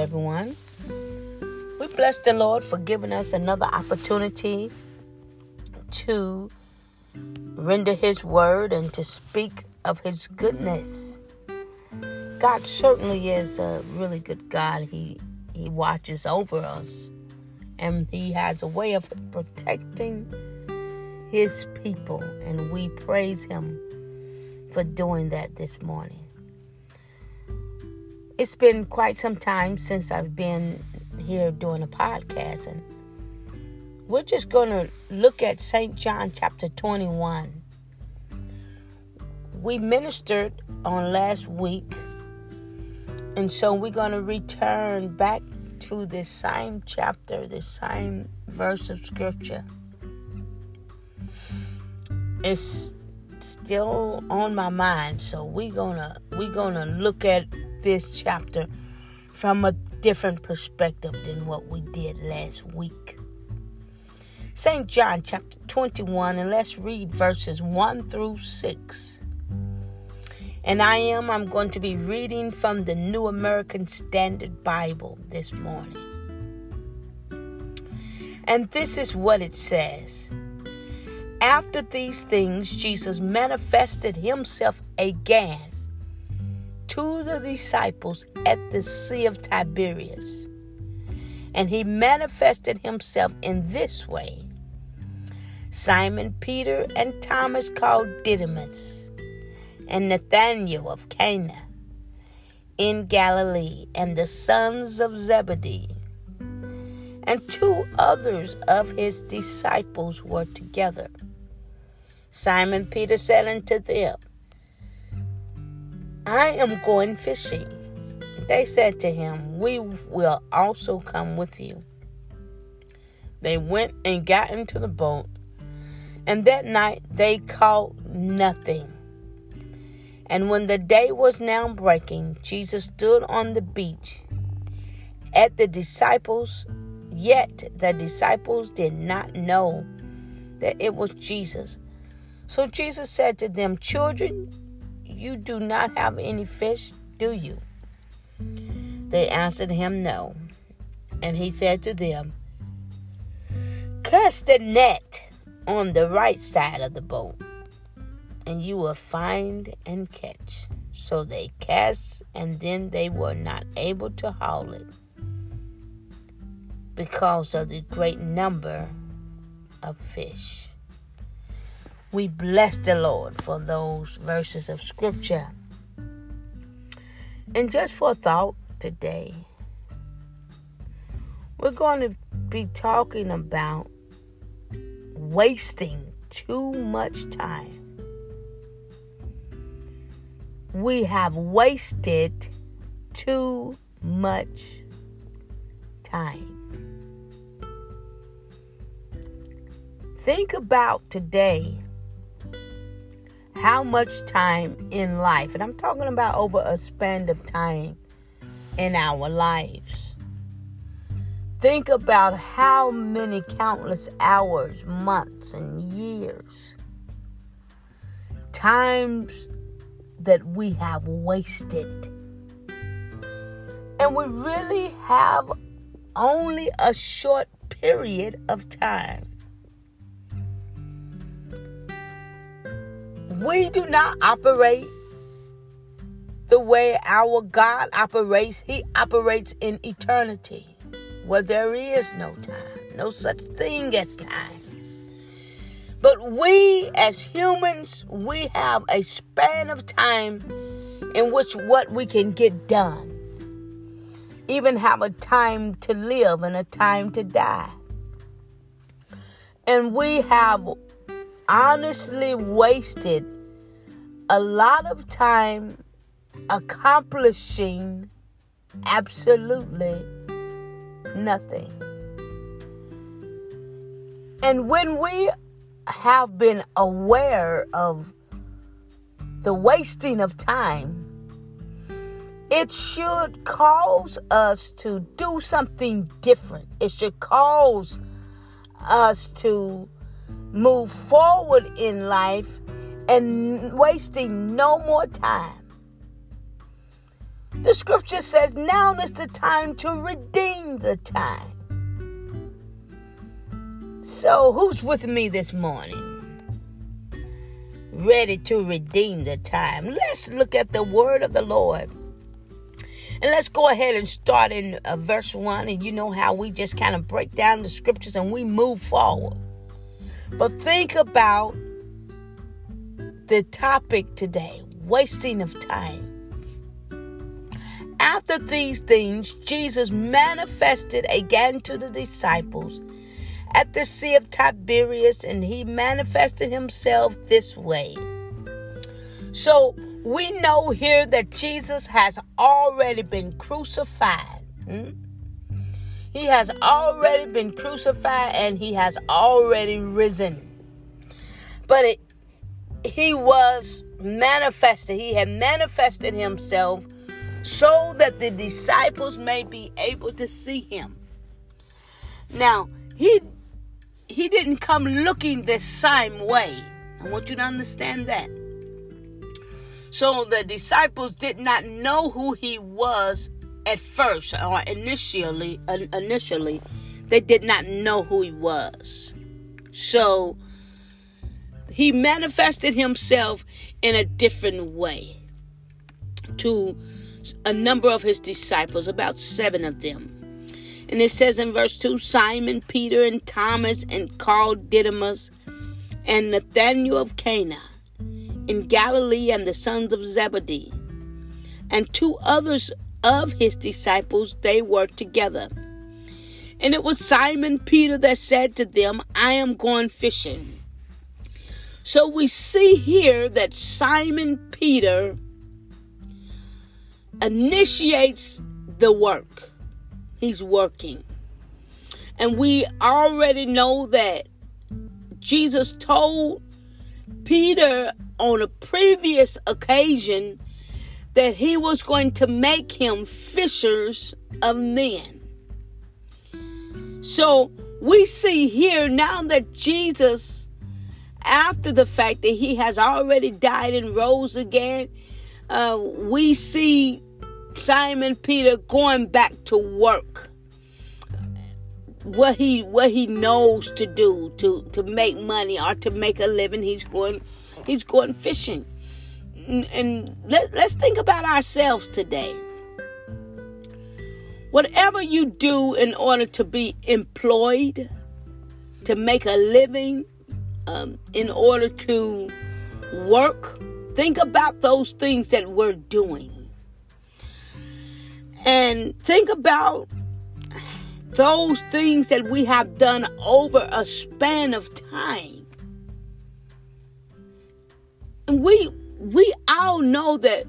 everyone. We bless the Lord for giving us another opportunity to render His word and to speak of His goodness. God certainly is a really good God. He He watches over us, and He has a way of protecting His people, and we praise Him for doing that this morning. It's been quite some time since I've been here doing a podcast, and we're just going to look at St. John chapter 21. We ministered on last week, and so we're going to return back to this same chapter, this same verse of scripture. It's still on my mind, so we're gonna we're gonna look at this chapter from a different perspective than what we did last week. St. John chapter 21, and let's read verses 1 through 6. And I am, I'm going to be reading from the New American Standard Bible this morning. And this is what it says. After these things, Jesus manifested himself again to the disciples at the Sea of Tiberias. And he manifested himself in this way Simon Peter and Thomas called Didymus, and Nathanael of Cana in Galilee, and the sons of Zebedee. And two others of his disciples were together. Simon Peter said unto them, I am going fishing. They said to him, We will also come with you. They went and got into the boat, and that night they caught nothing. And when the day was now breaking, Jesus stood on the beach at the disciples, yet the disciples did not know that it was Jesus. So Jesus said to them, Children, you do not have any fish, do you? They answered him, No. And he said to them, Cast the net on the right side of the boat, and you will find and catch. So they cast, and then they were not able to haul it because of the great number of fish. We bless the Lord for those verses of scripture. And just for thought today, we're going to be talking about wasting too much time. We have wasted too much time. Think about today how much time in life, and I'm talking about over a span of time in our lives. Think about how many countless hours, months, and years, times that we have wasted. And we really have only a short period of time We do not operate the way our God operates. He operates in eternity where there is no time, no such thing as time. But we as humans, we have a span of time in which what we can get done. Even have a time to live and a time to die. And we have honestly wasted a lot of time accomplishing absolutely nothing. And when we have been aware of the wasting of time, it should cause us to do something different. It should cause us to move forward in life and wasting no more time. The scripture says now is the time to redeem the time. So, who's with me this morning? Ready to redeem the time. Let's look at the word of the Lord. And let's go ahead and start in uh, verse 1. And you know how we just kind of break down the scriptures and we move forward. But think about the topic today wasting of time. After these things, Jesus manifested again to the disciples at the Sea of Tiberias, and he manifested himself this way. So we know here that Jesus has already been crucified. Hmm? He has already been crucified and he has already risen. But it, he was manifested, he had manifested himself so that the disciples may be able to see him. Now, he he didn't come looking the same way. I want you to understand that. So the disciples did not know who he was at first or initially initially they did not know who he was. So he manifested himself in a different way to a number of his disciples, about seven of them. And it says in verse 2 Simon, Peter, and Thomas, and called Didymus, and Nathanael of Cana in Galilee, and the sons of Zebedee, and two others of his disciples, they were together. And it was Simon Peter that said to them, I am going fishing. So we see here that Simon Peter initiates the work. He's working. And we already know that Jesus told Peter on a previous occasion that he was going to make him fishers of men. So we see here now that Jesus, after the fact that he has already died and rose again, uh, we see Simon Peter going back to work. What he what he knows to do to to make money or to make a living, he's going he's going fishing and let, let's think about ourselves today. Whatever you do in order to be employed, to make a living, um, in order to work, think about those things that we're doing. And think about those things that we have done over a span of time. And we we all know that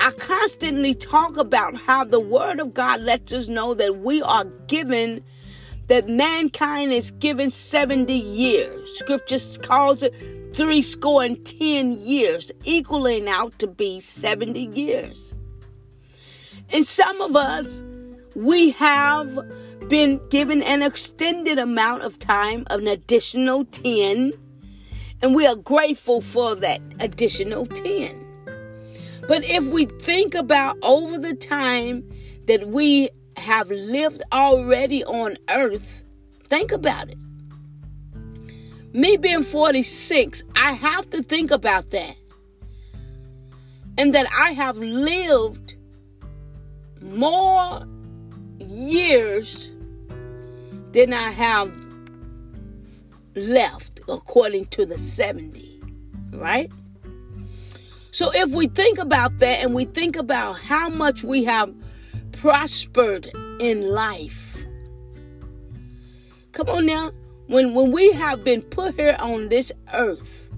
I constantly talk about how the Word of God lets us know that we are given, that mankind is given 70 years. Scripture calls it three score and 10 years, equaling out to be 70 years. And some of us, we have been given an extended amount of time, an additional 10 and we are grateful for that additional 10. But if we think about over the time that we have lived already on earth, think about it. Me being 46, I have to think about that. And that I have lived more years than I have left according to the 70, right? So if we think about that and we think about how much we have prospered in life, come on now, when, when we have been put here on this earth,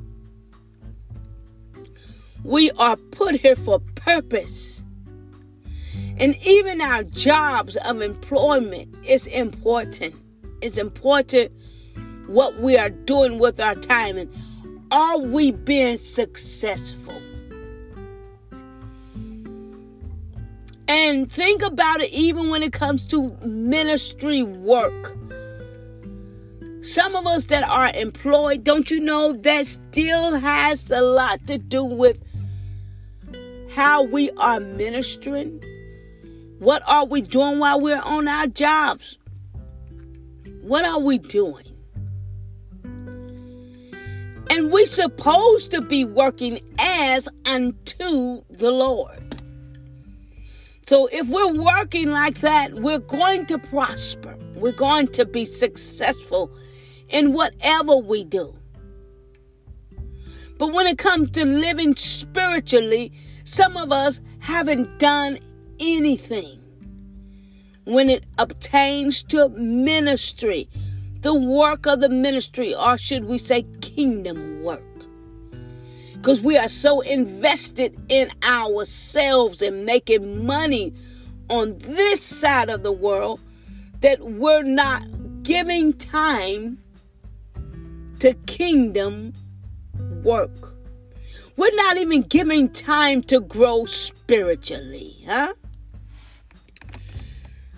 we are put here for purpose. And even our jobs of employment is important. It's important what we are doing with our time and are we being successful? And think about it even when it comes to ministry work. Some of us that are employed, don't you know that still has a lot to do with how we are ministering? What are we doing while we're on our jobs? What are we doing? And we're supposed to be working as unto the Lord. So if we're working like that, we're going to prosper. We're going to be successful in whatever we do. But when it comes to living spiritually, some of us haven't done anything. When it obtains to ministry, the work of the ministry, or should we say kingdom work. Because we are so invested in ourselves and making money on this side of the world that we're not giving time to kingdom work. We're not even giving time to grow spiritually, huh?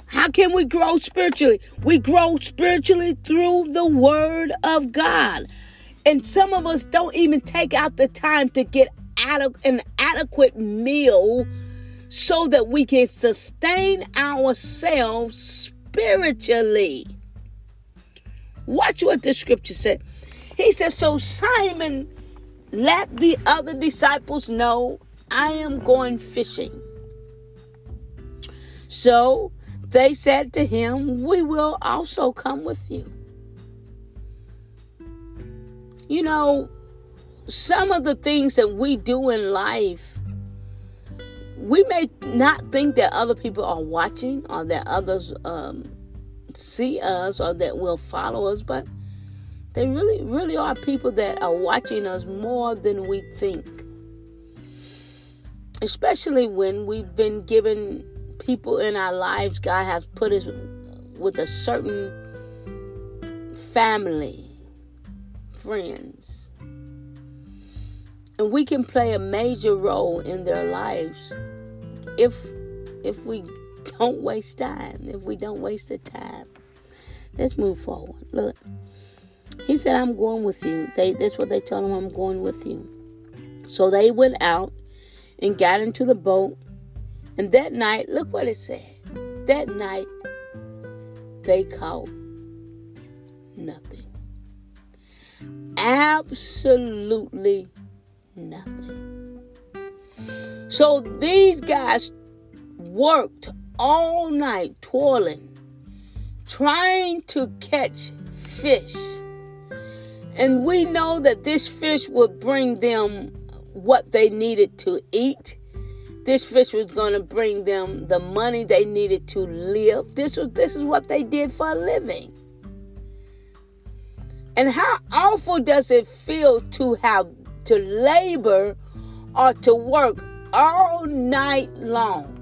How can we grow spiritually? We grow spiritually through the Word of God. And some of us don't even take out the time to get an adequate meal so that we can sustain ourselves spiritually. Watch what the scripture said. He says, So Simon let the other disciples know I am going fishing. So they said to him, We will also come with you. You know, some of the things that we do in life, we may not think that other people are watching or that others um, see us or that will follow us, but they really, really are people that are watching us more than we think. Especially when we've been given people in our lives, God has put us with a certain family, friends. And we can play a major role in their lives if if we don't waste time, if we don't waste the time. Let's move forward. Look. He said, I'm going with you. They, that's what they told him, I'm going with you. So they went out and got into the boat. And that night, look what it said. That night, they caught nothing. Absolutely nothing. So these guys worked all night toiling, trying to catch fish and we know that this fish would bring them what they needed to eat. This fish was going to bring them the money they needed to live. This was this is what they did for a living. And how awful does it feel to have to labor or to work all night long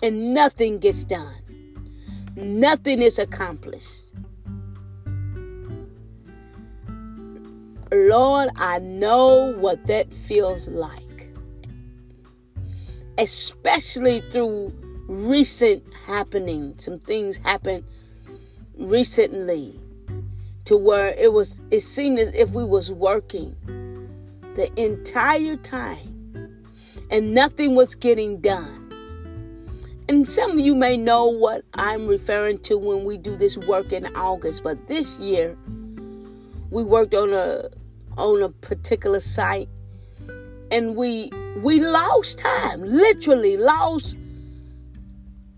and nothing gets done? Nothing is accomplished. Lord, I know what that feels like. Especially through recent happenings. Some things happened recently to where it was it seemed as if we was working the entire time and nothing was getting done. And some of you may know what I'm referring to when we do this work in August, but this year we worked on a on a particular site and we we lost time literally lost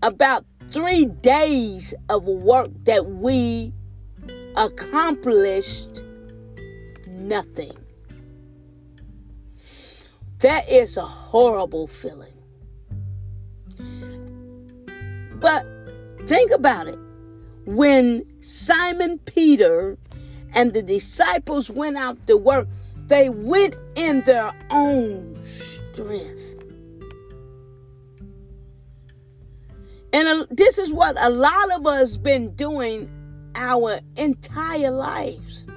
about three days of work that we accomplished nothing. That is a horrible feeling. But think about it. When simon peter and the disciples went out to work, they went in their own strength. And this is what a lot of us been doing our entire lives.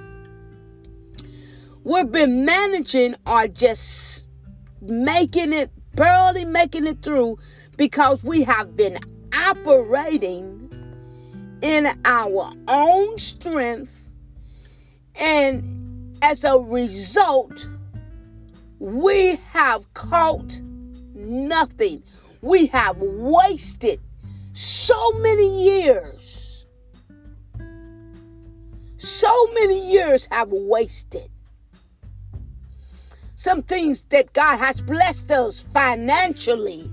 We've been managing or just making it, barely making it through because we have been operating in our own strength and as a result, we have caught nothing. We have wasted so many years. So many years have wasted. Some things that God has blessed us financially.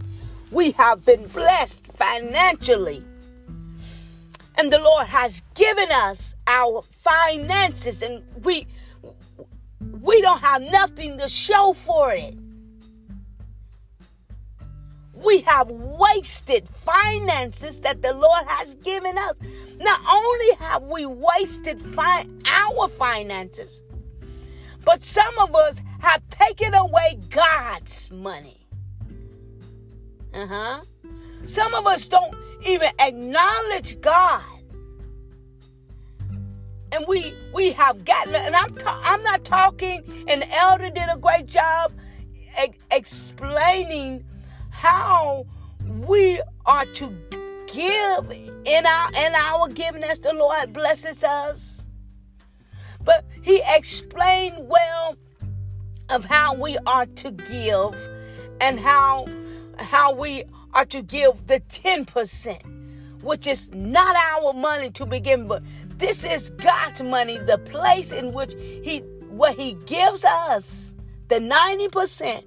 We have been blessed financially. And the Lord has given us our finances and we we don't have nothing to show for it. We have wasted finances that the Lord has given us. Not only have we wasted fi- our finances, but some of us have taken away God's money. Uh huh. Some of us don't even acknowledge God. And we we have gotten and I'm ta- I'm not talking and the elder did a great job e- explaining how we are to give in our in our giving as the Lord blesses us. But he explained well of how we are to give and how how we are to give the 10%, which is not our money to begin with. But this is God's money, the place in which He what He gives us, the 90%.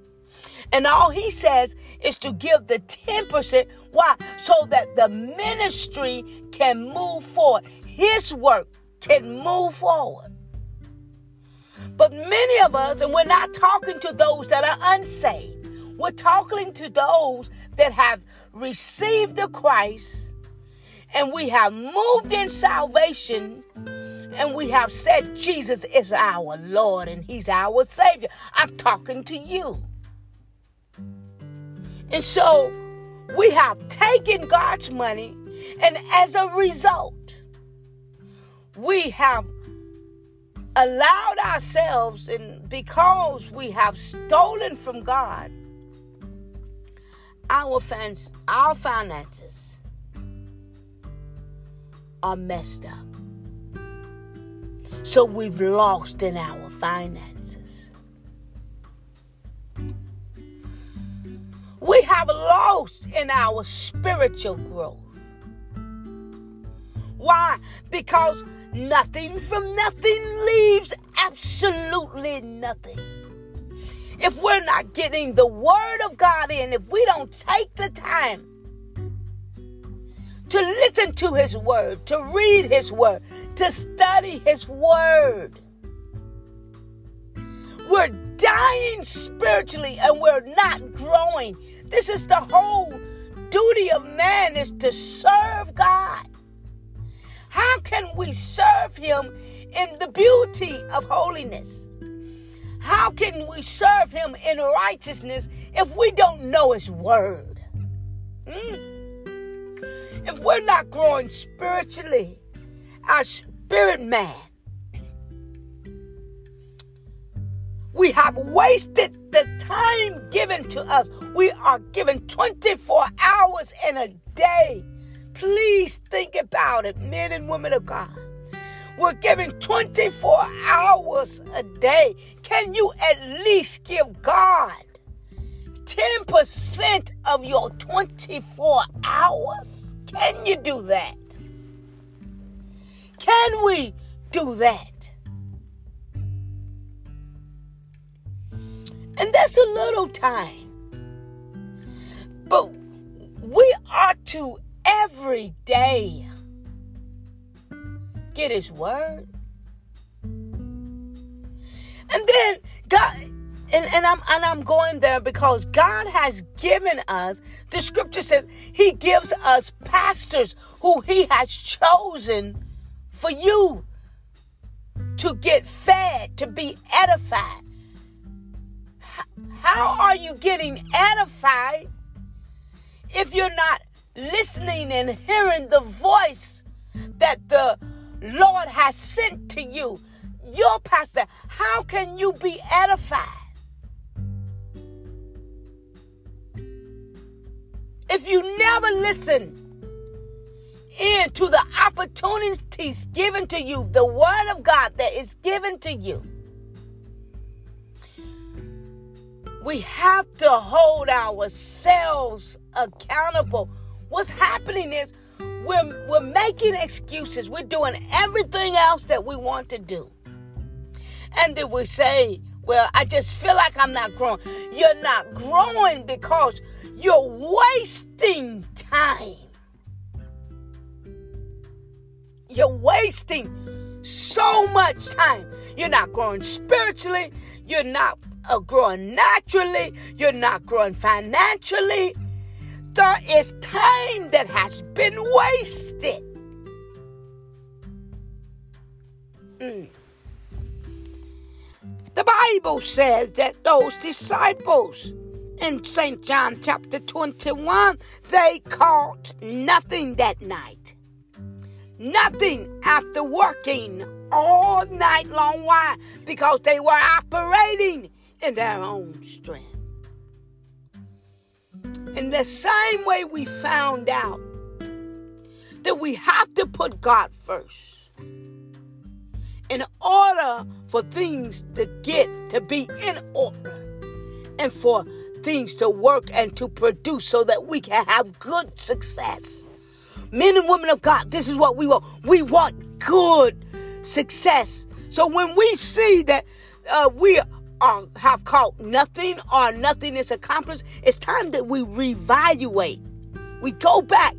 And all he says is to give the 10%. Why? So that the ministry can move forward. His work can move forward. But many of us, and we're not talking to those that are unsaved, we're talking to those that have received the Christ and we have moved in salvation and we have said Jesus is our Lord and He's our Savior. I'm talking to you. And so we have taken God's money, and as a result, we have allowed ourselves, and because we have stolen from God, our fans, our finances are messed up. So we've lost in our finances. Have lost in our spiritual growth. Why? Because nothing from nothing leaves absolutely nothing. If we're not getting the Word of God in, if we don't take the time to listen to His Word, to read His Word, to study His Word, we're dying spiritually and we're not growing. This is the whole duty of man is to serve God. How can we serve him in the beauty of holiness? How can we serve him in righteousness if we don't know his word? Hmm? If we're not growing spiritually, our spirit man, we have wasted the time given to us. We are given 24 hours in a day. Please think about it, men and women of God. We're given 24 hours a day. Can you at least give God 10% of your 24 hours? Can you do that? Can we do that? And that's a little time. But we are to every day get his word. And then God and, and I'm and I'm going there because God has given us, the scripture says he gives us pastors who he has chosen for you to get fed, to be edified. How are you getting edified if you're not listening and hearing the voice that the Lord has sent to you? Your pastor, how can you be edified? If you never listen in to the opportunities given to you, the word of God that is given to you, We have to hold ourselves accountable. What's happening is we're, we're making excuses. We're doing everything else that we want to do. And then we say, well, I just feel like I'm not growing. You're not growing because you're wasting time. You're wasting so much time. You're not growing spiritually. You're not uh, growing naturally. You're not growing financially. There is time that has been wasted. Mm. The Bible says that those disciples in St. John chapter 21, they caught nothing that night. Nothing after working all night long. Why? Because they were operating in their own strength. In the same way, we found out that we have to put God first in order for things to get to be in order and for things to work and to produce so that we can have good success. Men and women of God, this is what we want. We want good success. So when we see that uh, we are, have caught nothing or nothing is accomplished, it's time that we reevaluate. We go back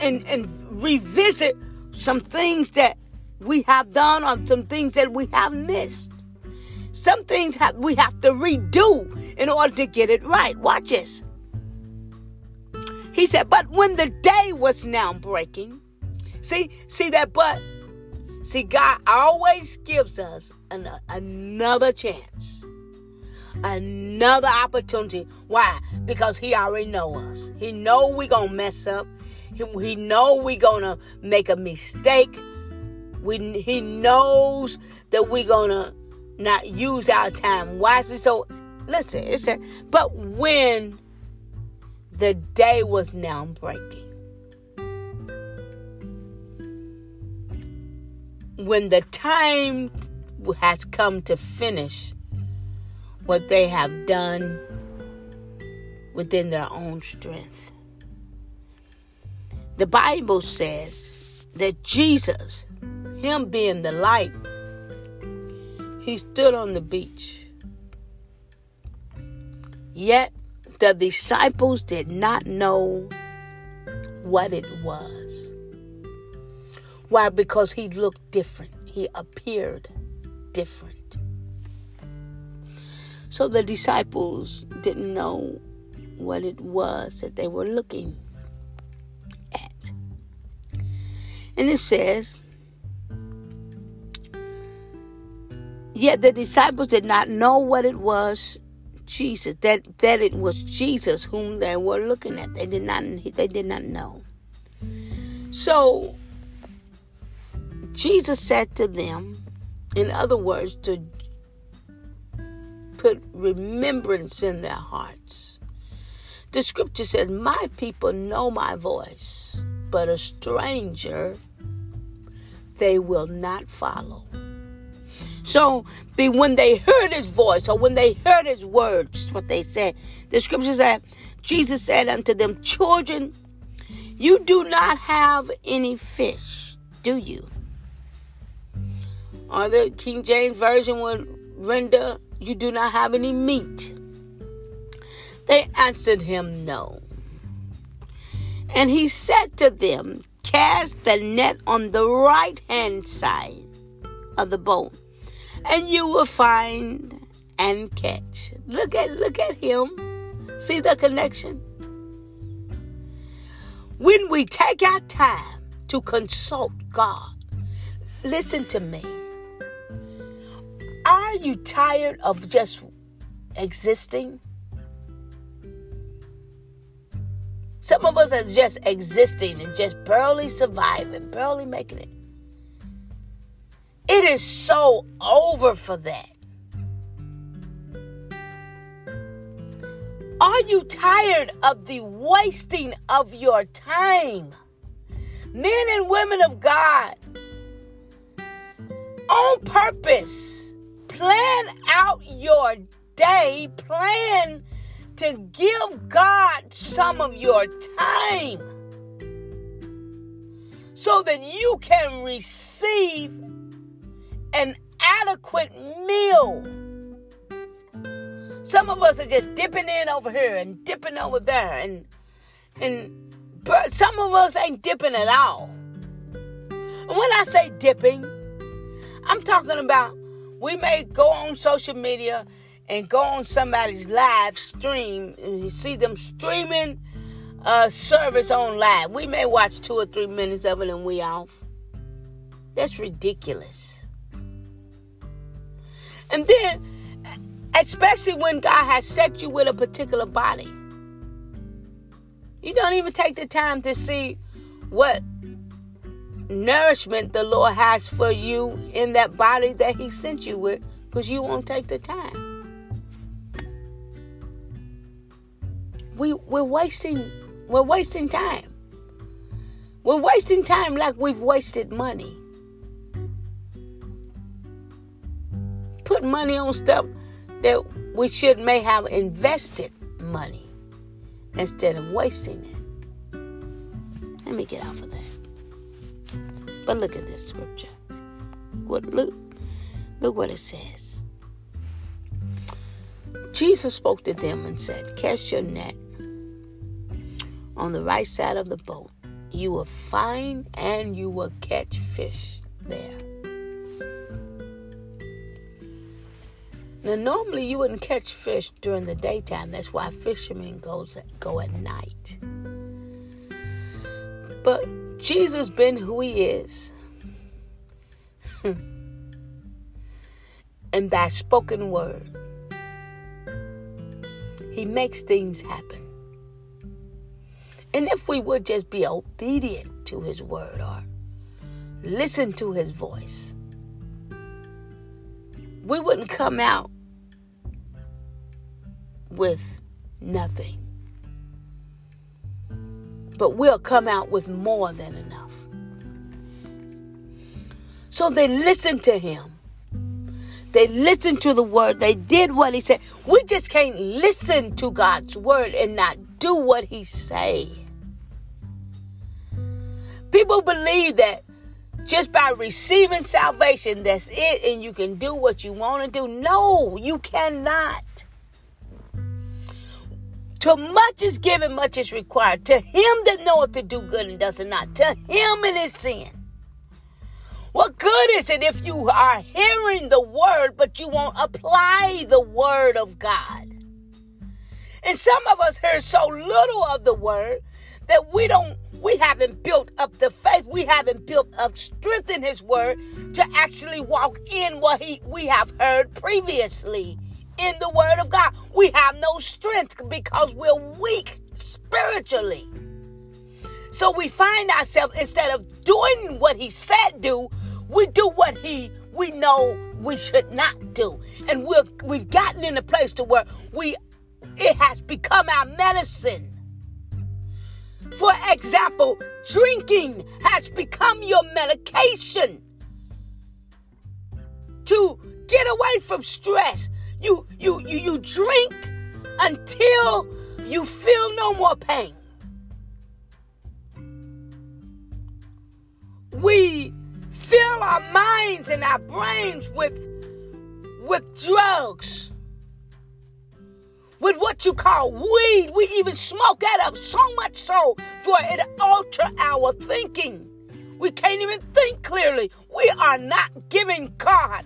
and, and revisit some things that we have done or some things that we have missed. Some things have, we have to redo in order to get it right. Watch this. He said, but when the day was now breaking, see, see that but? See, God always gives us an, another chance, another opportunity. Why? Because He already know us. He know we gonna mess up. He, he know we gonna make a mistake. We, he knows that we're gonna not use our time wisely. So listen, it said, but when the day was now breaking, when the time has come to finish what they have done within their own strength. The Bible says that Jesus him being the light, he stood on the beach. Yet the disciples did not know what it was. Why? Because he looked different, he appeared different. So the disciples didn't know what it was that they were looking at. And it says, Yet the disciples did not know what it was Jesus that that it was Jesus whom they were looking at. They did not they did not know. So Jesus said to them, in other words, to put remembrance in their hearts. The scripture says, My people know my voice, but a stranger they will not follow. So be when they heard his voice or when they heard his words, what they said, the scripture said, Jesus said unto them, Children, you do not have any fish, do you? Or the King James Version would render, You do not have any meat. They answered him, No. And he said to them, Cast the net on the right hand side of the boat and you will find and catch. Look at look at him. See the connection? When we take our time to consult God, listen to me. Are you tired of just existing? Some of us are just existing and just barely surviving, barely making it. It is so over for that. Are you tired of the wasting of your time? Men and women of God, on purpose, plan out your day. plan to give God some of your time so that you can receive an adequate meal. Some of us are just dipping in over here and dipping over there, and and some of us ain't dipping at all. And when I say dipping, I'm talking about we may go on social media and go on somebody's live stream and you see them streaming a service on live. We may watch two or three minutes of it and we off. That's ridiculous. And then, especially when God has set you with a particular body, you don't even take the time to see what nourishment the Lord has for you in that body that He sent you with because you won't take the time. We, we're wasting we're wasting time. We're wasting time like we've wasted money. Put money on stuff that we should may have invested money instead of wasting it. Let me get off of that. But look at this scripture. What look look what it says. Jesus spoke to them and said, Cast your net on the right side of the boat. You will find and you will catch fish there. Now, normally you wouldn't catch fish during the daytime. That's why fishermen goes go at night. But Jesus been who he is. and by spoken word, he makes things happen. And if we would just be obedient to his word or listen to his voice, we wouldn't come out with nothing but we'll come out with more than enough. So they listened to him. They listened to the word. They did what he said. We just can't listen to God's word and not do what he say. People believe that just by receiving salvation, that's it, and you can do what you want to do. No, you cannot. To much is given, much is required. To him that knoweth to do good and does it not, to him it is sin. What good is it if you are hearing the word, but you won't apply the word of God? And some of us hear so little of the word that we don't we haven't built up the faith we haven't built up strength in his word to actually walk in what he we have heard previously in the Word of God. We have no strength because we're weak spiritually. So we find ourselves instead of doing what He said do, we do what He we know we should not do, and we're we've gotten in a place to where we it has become our medicine. For example, drinking has become your medication to get away from stress, you you you you drink until you feel no more pain. We fill our minds and our brains with with drugs. With what you call weed. We even smoke that up so much so for it alter our thinking. We can't even think clearly. We are not giving God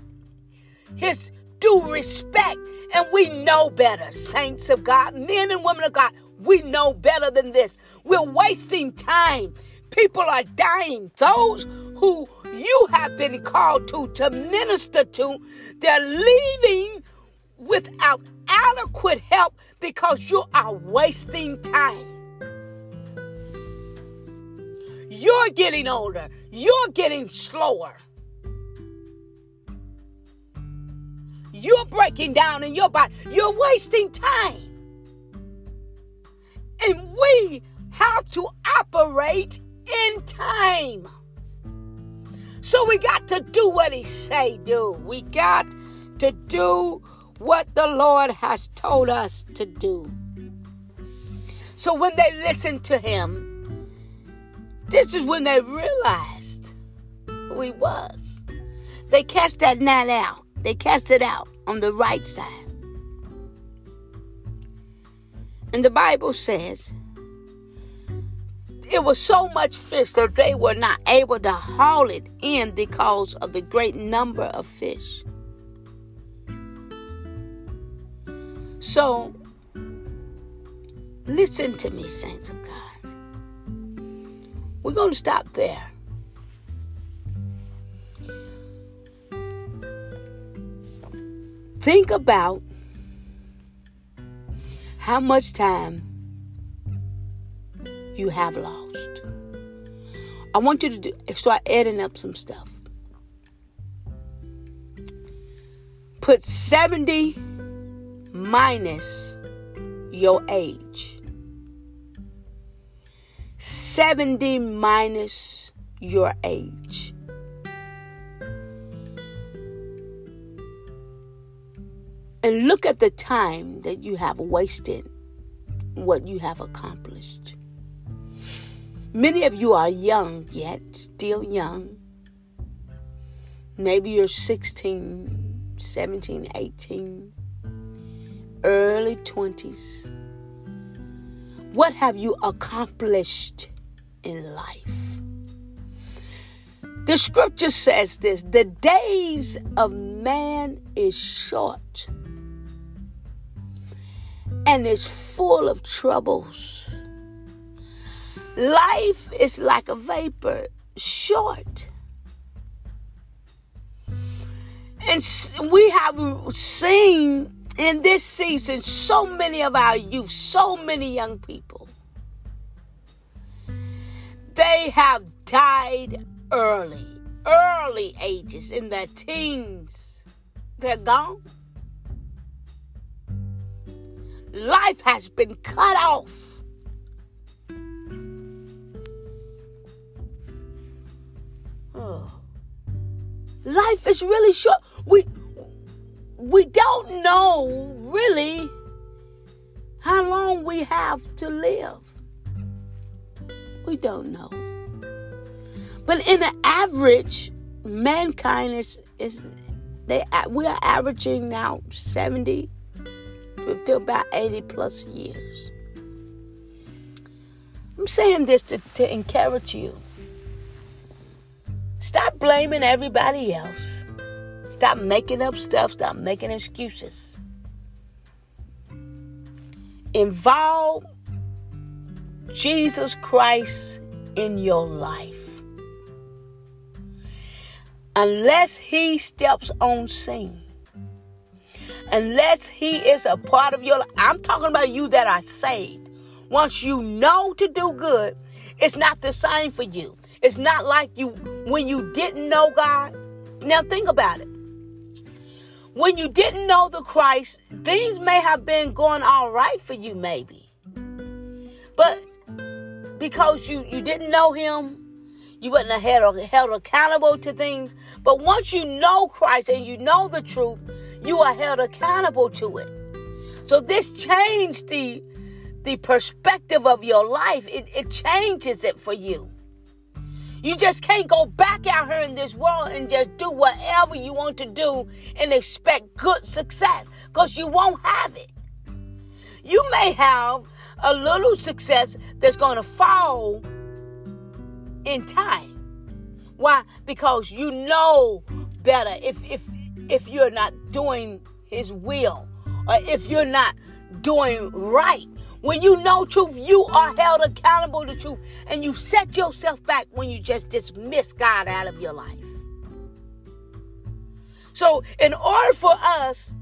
his due respect. And we know better, saints of God, men and women of God. We know better than this. We're wasting time. People are dying. Those who you have been called to to minister to, they're leaving without adequate help because you are wasting time. You're getting older. You're getting slower. You're breaking down in your body. You're wasting time. And we have to operate in time. So we got to do what he say do. We got to do what the Lord has told us to do. So when they listened to him, this is when they realized who he was. They cast that net out. They cast it out on the right side. And the Bible says it was so much fish that they were not able to haul it in because of the great number of fish. So, listen to me, saints of God. We're going to stop there. Think about how much time you have lost. I want you to do, start adding up some stuff. Put 70 minus your age. 70 minus your age. And look at the time that you have wasted, what you have accomplished. Many of you are young yet, still young. Maybe you're 16, 17, 18 early 20s. What have you accomplished in life? The scripture says this the days of man is short and is full of troubles. Life is like a vapor, short. And we have seen in this season, so many of our youth, so many young people, they have died early, early ages, in their teens. They're gone. Life has been cut off. Life is really short. We we don't know really how long we have to live. We don't know. But in the average, mankind is, is they we are averaging now 70 to about 80 plus years. I'm saying this to, to encourage you. Stop blaming everybody else. Stop making up stuff. Stop making excuses. Involve Jesus Christ in your life. Unless he steps on scene, unless he is a part of your life, I'm talking about you that are saved. Once you know to do good, it's not the same for you. It's not like you when you didn't know God. Now think about it when you didn't know the Christ, things may have been going all right for you, maybe. But because you, you didn't know him, you wouldn't have held, held accountable to things. But once you know Christ and you know the truth, you are held accountable to it. So this changed the the perspective of your life. It, it changes it for you. You just can't go back out here in this world and just do whatever you want to do and expect good success because you won't have it. You may have a little success that's going to fall in time. Why? Because you know better if if if you're not doing his will or if you're not doing right. When you know truth, you are held accountable to truth. And you set yourself back when you just dismiss God out of your life. So, in order for us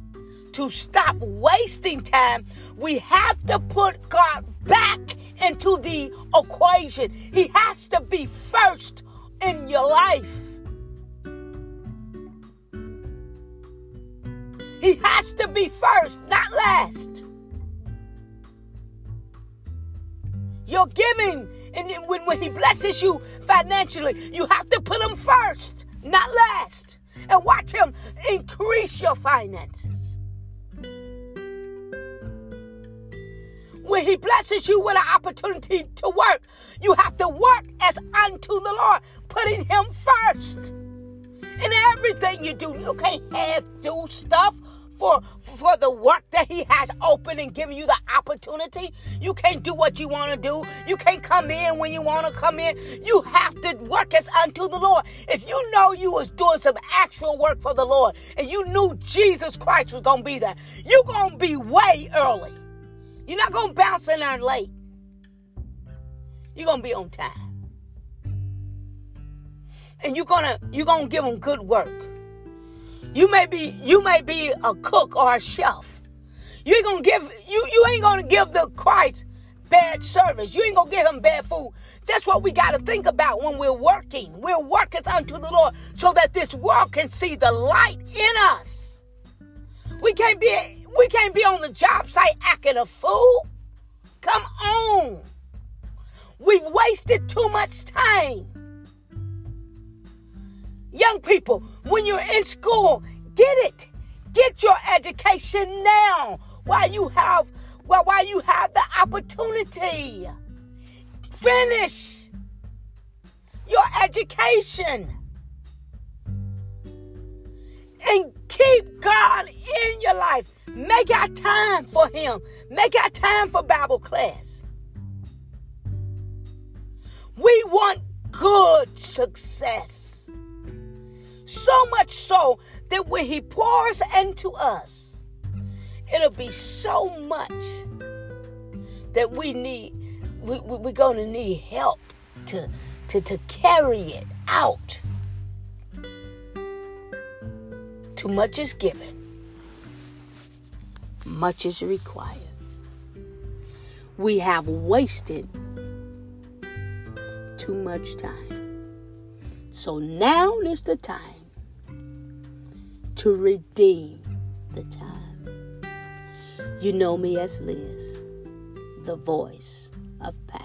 to stop wasting time, we have to put God back into the equation. He has to be first in your life. He has to be first, not last. Your giving, and when, when He blesses you financially, you have to put Him first, not last. And watch Him increase your finances. When He blesses you with an opportunity to work, you have to work as unto the Lord, putting Him first. In everything you do, you can't have do stuff for for the work that he has open and giving you the opportunity. You can't do what you want to do. You can't come in when you want to come in. You have to work as unto the Lord. If you know you was doing some actual work for the Lord and you knew Jesus Christ was going to be there, you're going to be way early. You're not going to bounce in there late. You're going to be on time. And you're going to you're going to give them good work. You may be you may be a cook or a chef. You ain't gonna give you you ain't gonna give the Christ bad service. You ain't gonna give him bad food. That's what we gotta think about when we're working. We're workers unto the Lord so that this world can see the light in us. We can't be we can't be on the job site acting a fool. Come on. We've wasted too much time. Young people, when you're in school, get it. Get your education now while you have well, while you have the opportunity. Finish your education. And keep God in your life. Make out time for Him. Make out time for Bible class. We want good success. So much so that when He pours into us, it'll be so much that we need, we, we, we're going to need help to, to, to carry it out. Too much is given, much is required. We have wasted too much time. So now is the time to redeem the time. You know me as Liz, the voice of passion.